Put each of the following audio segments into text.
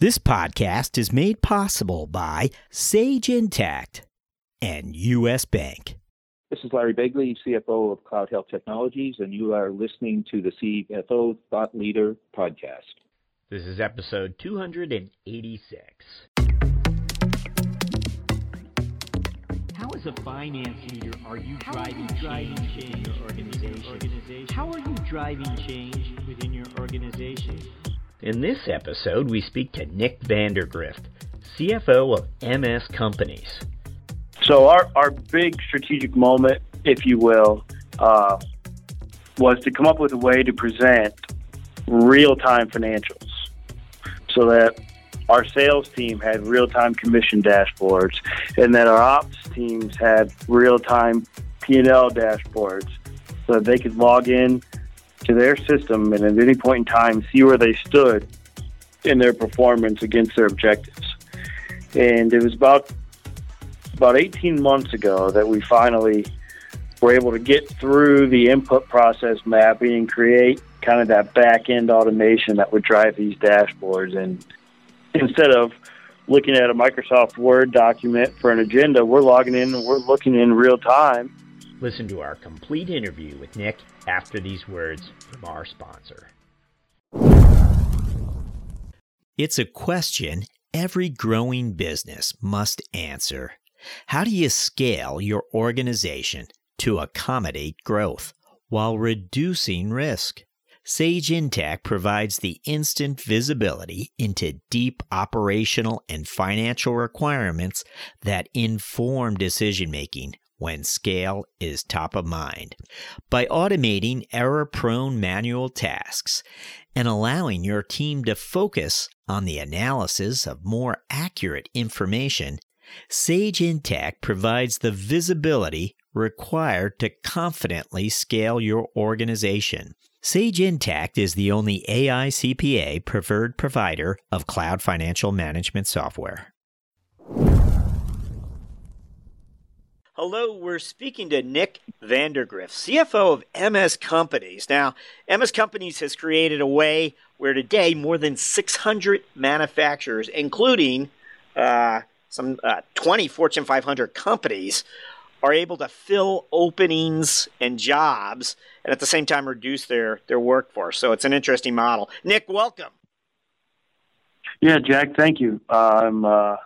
This podcast is made possible by Sage Intacct and U.S. Bank. This is Larry Begley, CFO of Cloud Health Technologies, and you are listening to the CFO Thought Leader podcast. This is episode 286. How, as a finance leader, are you driving, driving change in your organization? organization? How are you driving change within your organization? In this episode, we speak to Nick Vandergrift, CFO of MS Companies. So our, our big strategic moment, if you will, uh, was to come up with a way to present real-time financials so that our sales team had real-time commission dashboards and that our ops teams had real-time P&L dashboards so that they could log in to their system and at any point in time see where they stood in their performance against their objectives. And it was about about 18 months ago that we finally were able to get through the input process mapping and create kind of that back end automation that would drive these dashboards. And instead of looking at a Microsoft Word document for an agenda, we're logging in and we're looking in real time Listen to our complete interview with Nick after these words from our sponsor. It's a question every growing business must answer. How do you scale your organization to accommodate growth while reducing risk? Sage Intacct provides the instant visibility into deep operational and financial requirements that inform decision making when scale is top of mind. By automating error prone manual tasks and allowing your team to focus on the analysis of more accurate information, Sage Intacct provides the visibility required to confidently scale your organization. Sage Intacct is the only AICPA preferred provider of cloud financial management software. Hello, we're speaking to Nick Vandergrift, CFO of MS Companies. Now, MS Companies has created a way where today more than 600 manufacturers, including uh, some uh, 20 Fortune 500 companies, are able to fill openings and jobs and at the same time reduce their, their workforce. So it's an interesting model. Nick, welcome. Yeah, Jack, thank you. I'm uh,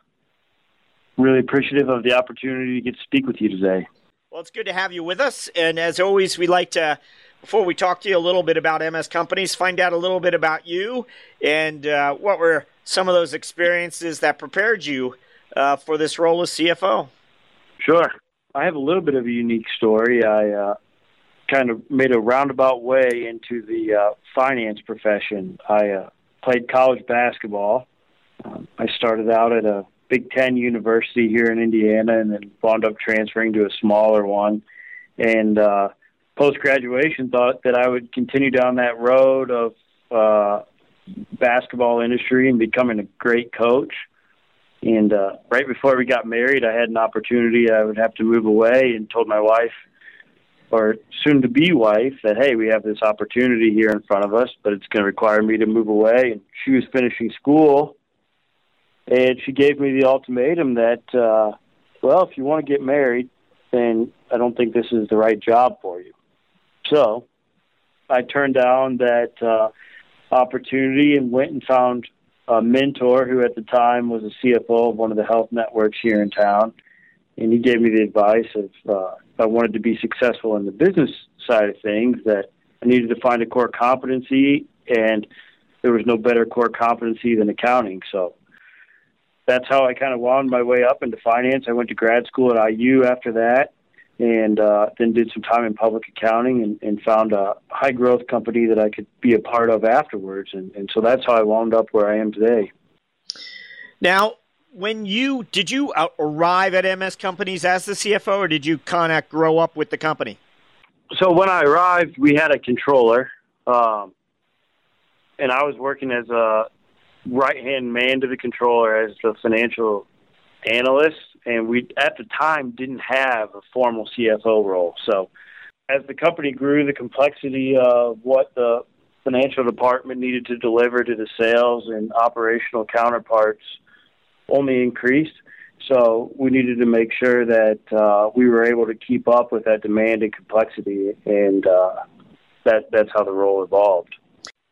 really appreciative of the opportunity to get to speak with you today. Well, it's good to have you with us. And as always, we like to, before we talk to you a little bit about MS companies, find out a little bit about you and uh, what were some of those experiences that prepared you uh, for this role as CFO. Sure. I have a little bit of a unique story. I uh, kind of made a roundabout way into the uh, finance profession. I uh, played college basketball. Um, I started out at a Big Ten university here in Indiana, and then wound up transferring to a smaller one. And uh, post graduation, thought that I would continue down that road of uh, basketball industry and becoming a great coach. And uh, right before we got married, I had an opportunity I would have to move away, and told my wife, or soon to be wife, that hey, we have this opportunity here in front of us, but it's going to require me to move away. And she was finishing school and she gave me the ultimatum that, uh, well, if you want to get married, then I don't think this is the right job for you. So I turned down that uh, opportunity and went and found a mentor who at the time was a CFO of one of the health networks here in town. And he gave me the advice of uh, if I wanted to be successful in the business side of things, that I needed to find a core competency, and there was no better core competency than accounting. So that's how I kind of wound my way up into finance. I went to grad school at IU after that, and uh, then did some time in public accounting and, and found a high growth company that I could be a part of afterwards. And, and so that's how I wound up where I am today. Now, when you did you arrive at MS Companies as the CFO, or did you kind of grow up with the company? So when I arrived, we had a controller, um, and I was working as a right hand man to the controller as the financial analyst, and we at the time didn't have a formal CFO role. So, as the company grew, the complexity of what the financial department needed to deliver to the sales and operational counterparts only increased. So we needed to make sure that uh, we were able to keep up with that demand and complexity, and uh, that that's how the role evolved.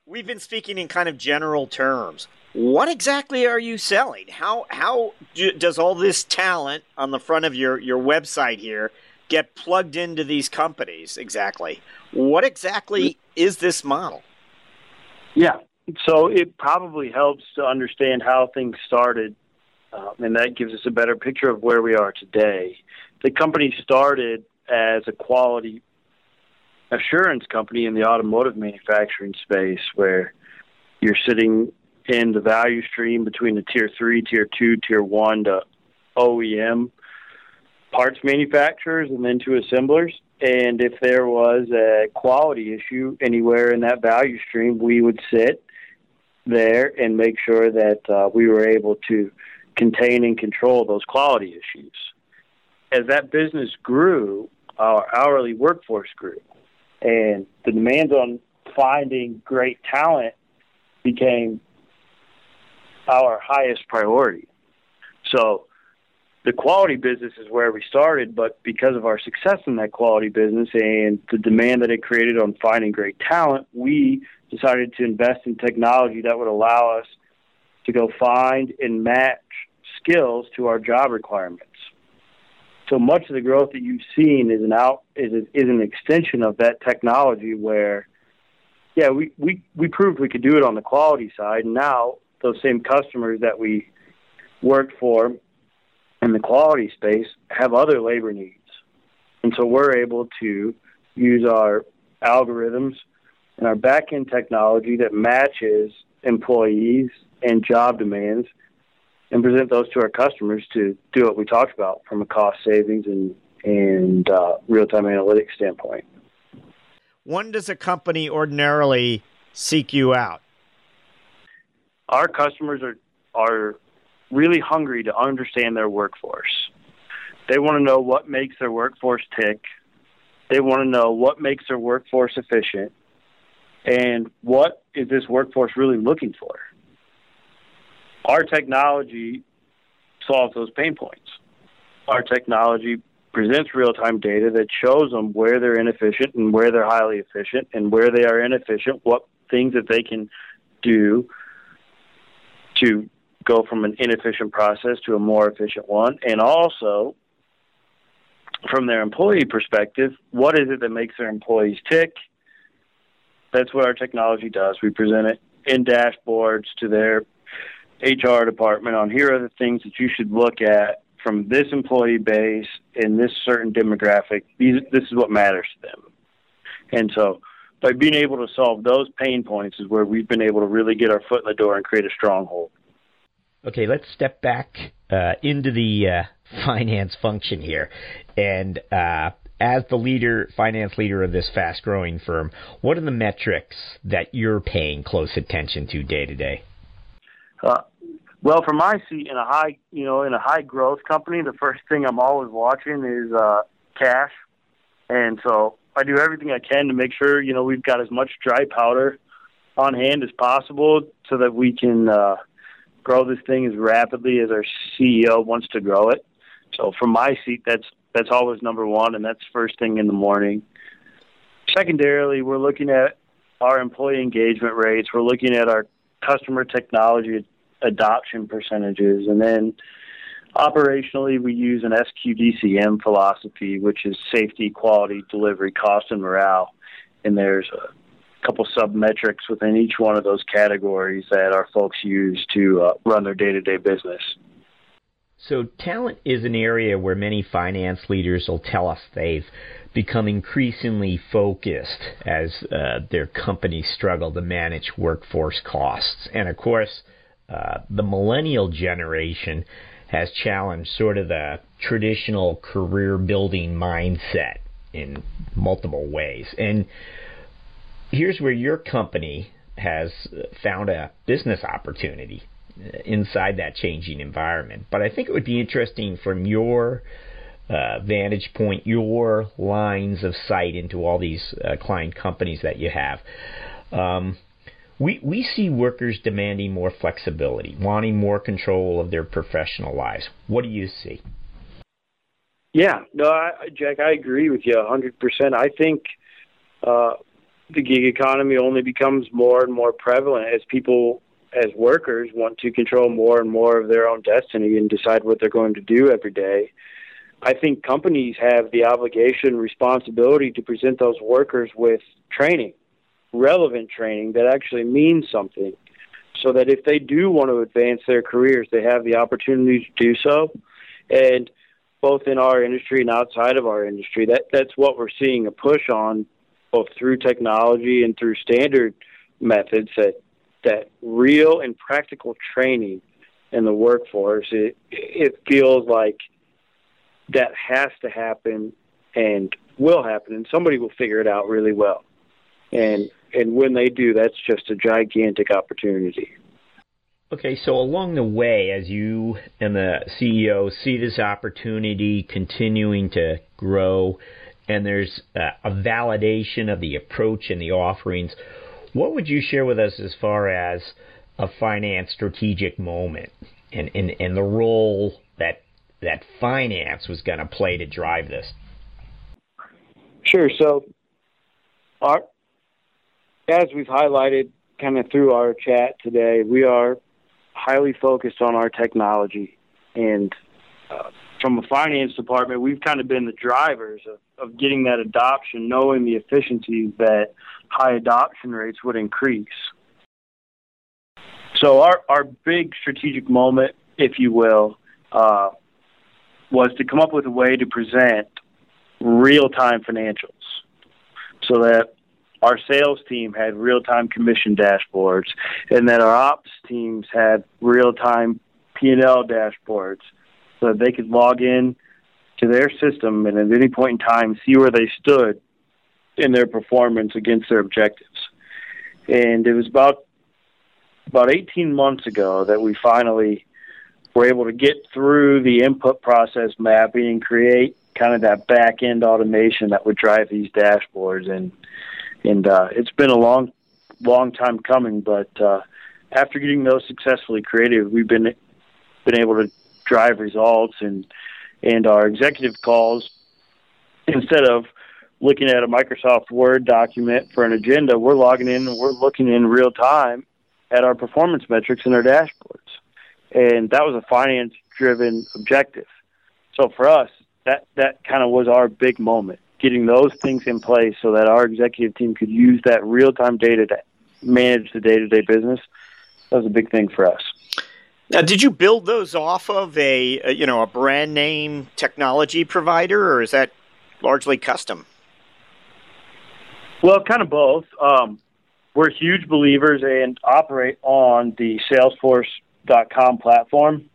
We've been speaking in kind of general terms. What exactly are you selling? How how do, does all this talent on the front of your your website here get plugged into these companies exactly? What exactly is this model? Yeah, so it probably helps to understand how things started, um, and that gives us a better picture of where we are today. The company started as a quality assurance company in the automotive manufacturing space, where you're sitting in the value stream between the tier three, tier two, tier one to OEM parts manufacturers and then to assemblers. And if there was a quality issue anywhere in that value stream, we would sit there and make sure that uh, we were able to contain and control those quality issues. As that business grew, our hourly workforce grew, and the demands on finding great talent became our highest priority. So the quality business is where we started, but because of our success in that quality business and the demand that it created on finding great talent, we decided to invest in technology that would allow us to go find and match skills to our job requirements. So much of the growth that you've seen is an out is is an extension of that technology where yeah, we, we, we proved we could do it on the quality side and now those same customers that we worked for in the quality space have other labor needs. And so we're able to use our algorithms and our back end technology that matches employees and job demands and present those to our customers to do what we talked about from a cost savings and, and uh, real time analytics standpoint. When does a company ordinarily seek you out? Our customers are, are really hungry to understand their workforce. They want to know what makes their workforce tick. They want to know what makes their workforce efficient and what is this workforce really looking for. Our technology solves those pain points. Our technology presents real time data that shows them where they're inefficient and where they're highly efficient and where they are inefficient, what things that they can do to go from an inefficient process to a more efficient one, and also from their employee perspective, what is it that makes their employees tick? That's what our technology does. We present it in dashboards to their HR department on here are the things that you should look at from this employee base in this certain demographic. These, this is what matters to them. And so by being able to solve those pain points is where we've been able to really get our foot in the door and create a stronghold. Okay, let's step back uh, into the uh, finance function here. And uh, as the leader, finance leader of this fast growing firm, what are the metrics that you're paying close attention to day to day? Uh, well, from my seat in a high, you know, in a high growth company, the first thing I'm always watching is uh, cash, and so I do everything I can to make sure you know we've got as much dry powder on hand as possible so that we can uh, grow this thing as rapidly as our CEO wants to grow it. So from my seat, that's that's always number one, and that's first thing in the morning. Secondarily, we're looking at our employee engagement rates. We're looking at our customer technology adoption percentages, and then operationally, we use an SQDCM philosophy, which is safety, quality, delivery, cost, and morale. And there's a couple sub metrics within each one of those categories that our folks use to uh, run their day to day business. So, talent is an area where many finance leaders will tell us they've become increasingly focused as uh, their companies struggle to manage workforce costs. And of course, uh, the millennial generation has challenged sort of the traditional career building mindset in multiple ways. And here's where your company has found a business opportunity inside that changing environment. But I think it would be interesting from your uh, vantage point, your lines of sight into all these uh, client companies that you have. Um, we, we see workers demanding more flexibility, wanting more control of their professional lives. What do you see? Yeah, no, I, Jack, I agree with you 100%. I think uh, the gig economy only becomes more and more prevalent as people, as workers, want to control more and more of their own destiny and decide what they're going to do every day. I think companies have the obligation, responsibility to present those workers with training relevant training that actually means something so that if they do want to advance their careers, they have the opportunity to do so. And both in our industry and outside of our industry, that, that's what we're seeing a push on, both through technology and through standard methods that that real and practical training in the workforce. It it feels like that has to happen and will happen, and somebody will figure it out really well. And and when they do, that's just a gigantic opportunity. Okay, so along the way, as you and the CEO see this opportunity continuing to grow, and there's uh, a validation of the approach and the offerings, what would you share with us as far as a finance strategic moment and, and, and the role that that finance was going to play to drive this? Sure. So, our as we've highlighted kind of through our chat today, we are highly focused on our technology. And uh, from a finance department, we've kind of been the drivers of, of getting that adoption, knowing the efficiencies that high adoption rates would increase. So, our, our big strategic moment, if you will, uh, was to come up with a way to present real time financials so that our sales team had real time commission dashboards, and that our ops teams had real time P and L dashboards, so that they could log in to their system and at any point in time see where they stood in their performance against their objectives. And it was about about 18 months ago that we finally were able to get through the input process mapping and create kind of that back end automation that would drive these dashboards and and uh, it's been a long, long time coming. But uh, after getting those successfully created, we've been been able to drive results and and our executive calls instead of looking at a Microsoft Word document for an agenda, we're logging in and we're looking in real time at our performance metrics in our dashboards. And that was a finance driven objective. So for us, that, that kind of was our big moment getting those things in place so that our executive team could use that real time data to manage the day to day business. That was a big thing for us. Now, did you build those off of a, a you know a brand name technology provider, or is that largely custom? Well, kind of both. Um, we're huge believers and operate on the Salesforce.com platform.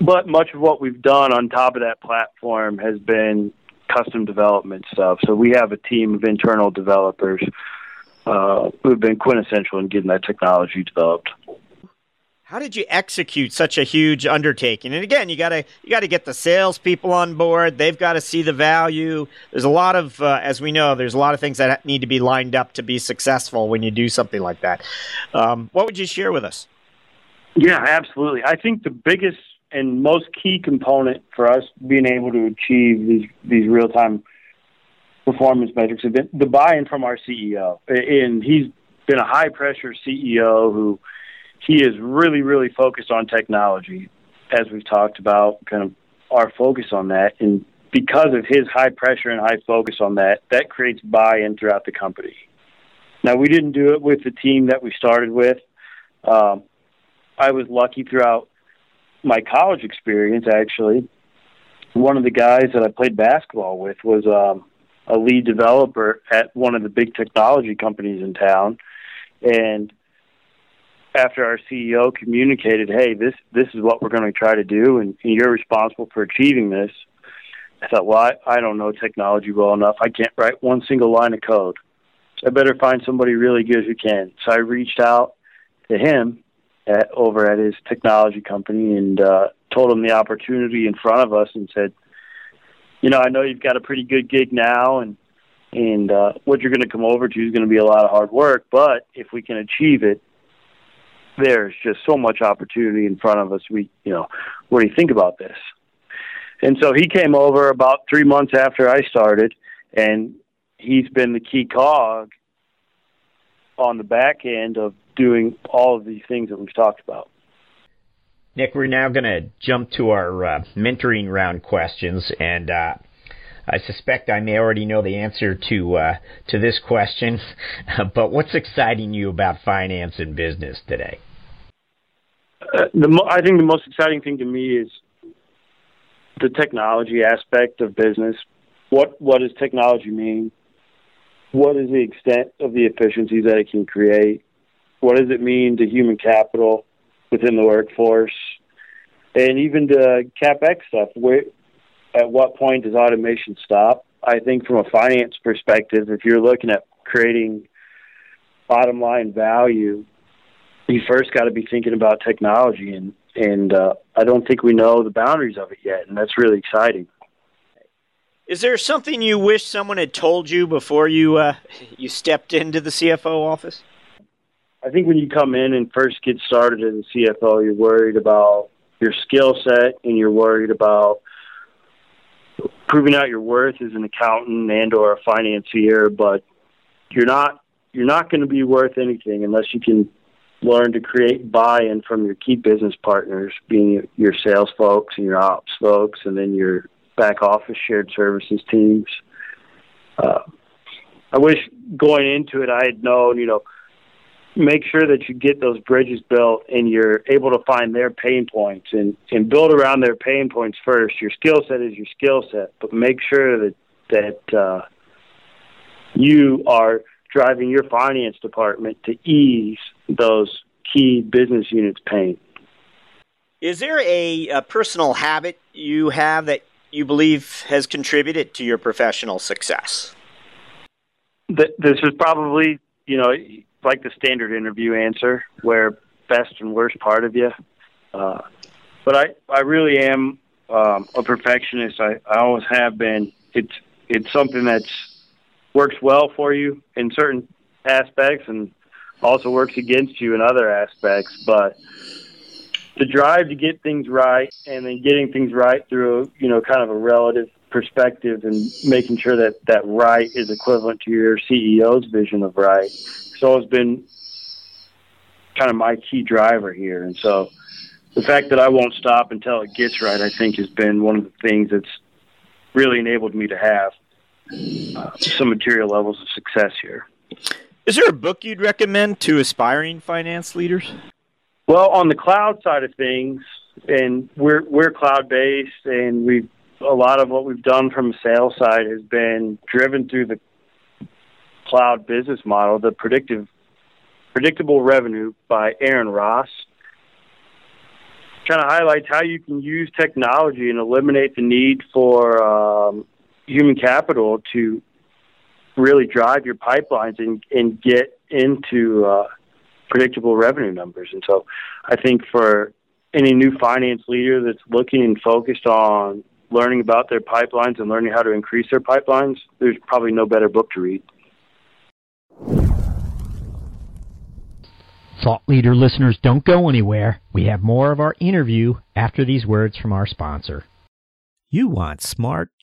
But much of what we've done on top of that platform has been custom development stuff. So we have a team of internal developers uh, who have been quintessential in getting that technology developed. How did you execute such a huge undertaking? And again, you got to you got to get the salespeople on board. They've got to see the value. There's a lot of, uh, as we know, there's a lot of things that need to be lined up to be successful when you do something like that. Um, what would you share with us? Yeah, absolutely. I think the biggest and most key component for us being able to achieve these these real time performance metrics have been the buy-in from our CEO, and he's been a high pressure CEO who he is really really focused on technology, as we've talked about, kind of our focus on that, and because of his high pressure and high focus on that, that creates buy-in throughout the company. Now we didn't do it with the team that we started with. Um, I was lucky throughout my college experience, actually, one of the guys that I played basketball with was um, a lead developer at one of the big technology companies in town, and after our CEO communicated, "Hey, this this is what we're going to try to do, and, and you're responsible for achieving this," I thought, "Well, I, I don't know technology well enough. I can't write one single line of code, so I better find somebody really good who can." So I reached out to him, at, over at his technology company and uh, told him the opportunity in front of us and said, you know, I know you've got a pretty good gig now and and uh, what you're going to come over to is going to be a lot of hard work. But if we can achieve it, there's just so much opportunity in front of us. We, you know, what do you think about this? And so he came over about three months after I started, and he's been the key cog on the back end of doing all of these things that we've talked about. Nick, we're now going to jump to our uh, mentoring round questions, and uh, I suspect I may already know the answer to uh, to this question. but what's exciting you about finance and business today? Uh, the mo- I think the most exciting thing to me is the technology aspect of business. What what does technology mean? What is the extent of the efficiencies that it can create? What does it mean to human capital within the workforce? And even to capex stuff. Where, at what point does automation stop? I think from a finance perspective, if you're looking at creating bottom line value, you first got to be thinking about technology and and uh, I don't think we know the boundaries of it yet, and that's really exciting. Is there something you wish someone had told you before you uh, you stepped into the CFO office? I think when you come in and first get started as a CFO, you're worried about your skill set and you're worried about proving out your worth as an accountant and or a financier, but you're not you're not going to be worth anything unless you can learn to create buy-in from your key business partners, being your sales folks and your ops folks, and then your back office shared services teams. Uh, I wish going into it I had known, you know, make sure that you get those bridges built and you're able to find their pain points and, and build around their pain points first. Your skill set is your skill set, but make sure that that uh, you are driving your finance department to ease those key business units' pain. Is there a, a personal habit you have that you believe has contributed to your professional success? This is probably, you know, like the standard interview answer, where best and worst part of you. Uh, but I, I really am um, a perfectionist. I, I always have been. It's it's something that's works well for you in certain aspects and also works against you in other aspects. But the drive to get things right and then getting things right through, you know, kind of a relative perspective and making sure that that right is equivalent to your CEO's vision of right. It's always been kind of my key driver here. And so the fact that I won't stop until it gets right, I think, has been one of the things that's really enabled me to have uh, some material levels of success here. Is there a book you'd recommend to aspiring finance leaders? Well, on the cloud side of things, and we're we're cloud based, and we a lot of what we've done from the sales side has been driven through the cloud business model, the predictive predictable revenue by Aaron Ross. Kind of highlights how you can use technology and eliminate the need for um, human capital to really drive your pipelines and, and get into uh, predictable revenue numbers. And so I think for any new finance leader that's looking and focused on learning about their pipelines and learning how to increase their pipelines, there's probably no better book to read. Thought leader listeners, don't go anywhere. We have more of our interview after these words from our sponsor. You want smart,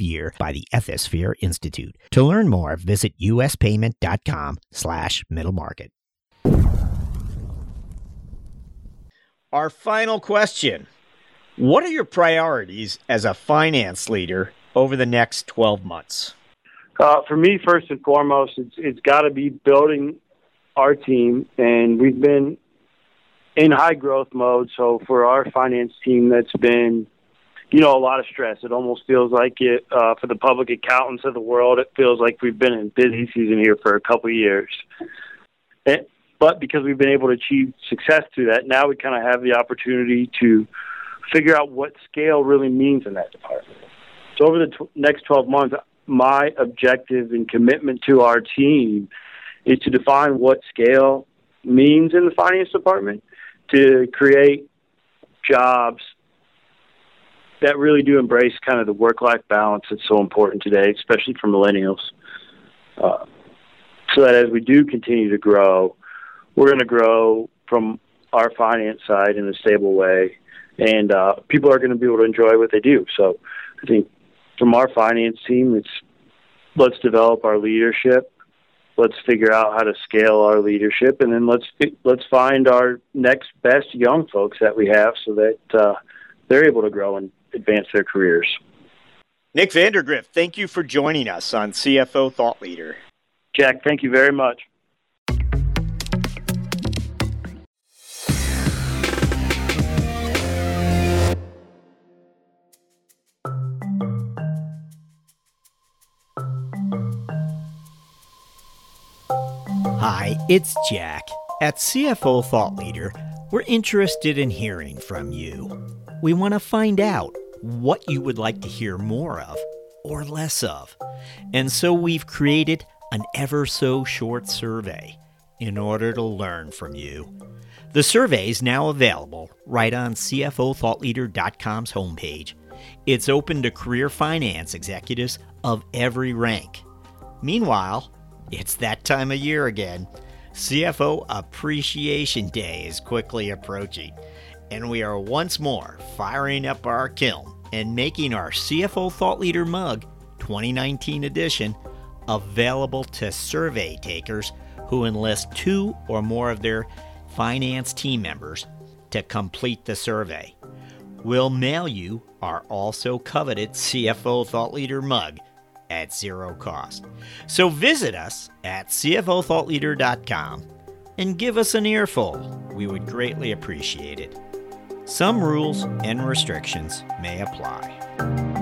year by the Ethisphere Institute. To learn more, visit uspayment.com slash middle market. Our final question. What are your priorities as a finance leader over the next 12 months? Uh, for me, first and foremost, it's, it's got to be building our team, and we've been in high growth mode. So for our finance team, that's been you know, a lot of stress. It almost feels like it uh, for the public accountants of the world. It feels like we've been in busy season here for a couple of years. But because we've been able to achieve success through that, now we kind of have the opportunity to figure out what scale really means in that department. So over the t- next 12 months, my objective and commitment to our team is to define what scale means in the finance department to create jobs that really do embrace kind of the work-life balance that's so important today, especially for millennials. Uh, so that as we do continue to grow, we're going to grow from our finance side in a stable way, and uh, people are going to be able to enjoy what they do. So I think from our finance team, it's let's develop our leadership. Let's figure out how to scale our leadership, and then let's let's find our next best young folks that we have, so that uh, they're able to grow and advance their careers. Nick Vandergrift, thank you for joining us on CFO Thought Leader. Jack, thank you very much. Hi, it's Jack. At CFO Thought Leader, we're interested in hearing from you. We want to find out what you would like to hear more of or less of. And so we've created an ever so short survey in order to learn from you. The survey is now available right on CFOThoughtLeader.com's homepage. It's open to career finance executives of every rank. Meanwhile, it's that time of year again. CFO Appreciation Day is quickly approaching, and we are once more firing up our kiln and making our CFO Thought Leader mug 2019 edition available to survey takers who enlist two or more of their finance team members to complete the survey. We'll mail you our also coveted CFO Thought Leader mug at zero cost. So visit us at CFOThoughtLeader.com and give us an earful. We would greatly appreciate it. Some rules and restrictions may apply.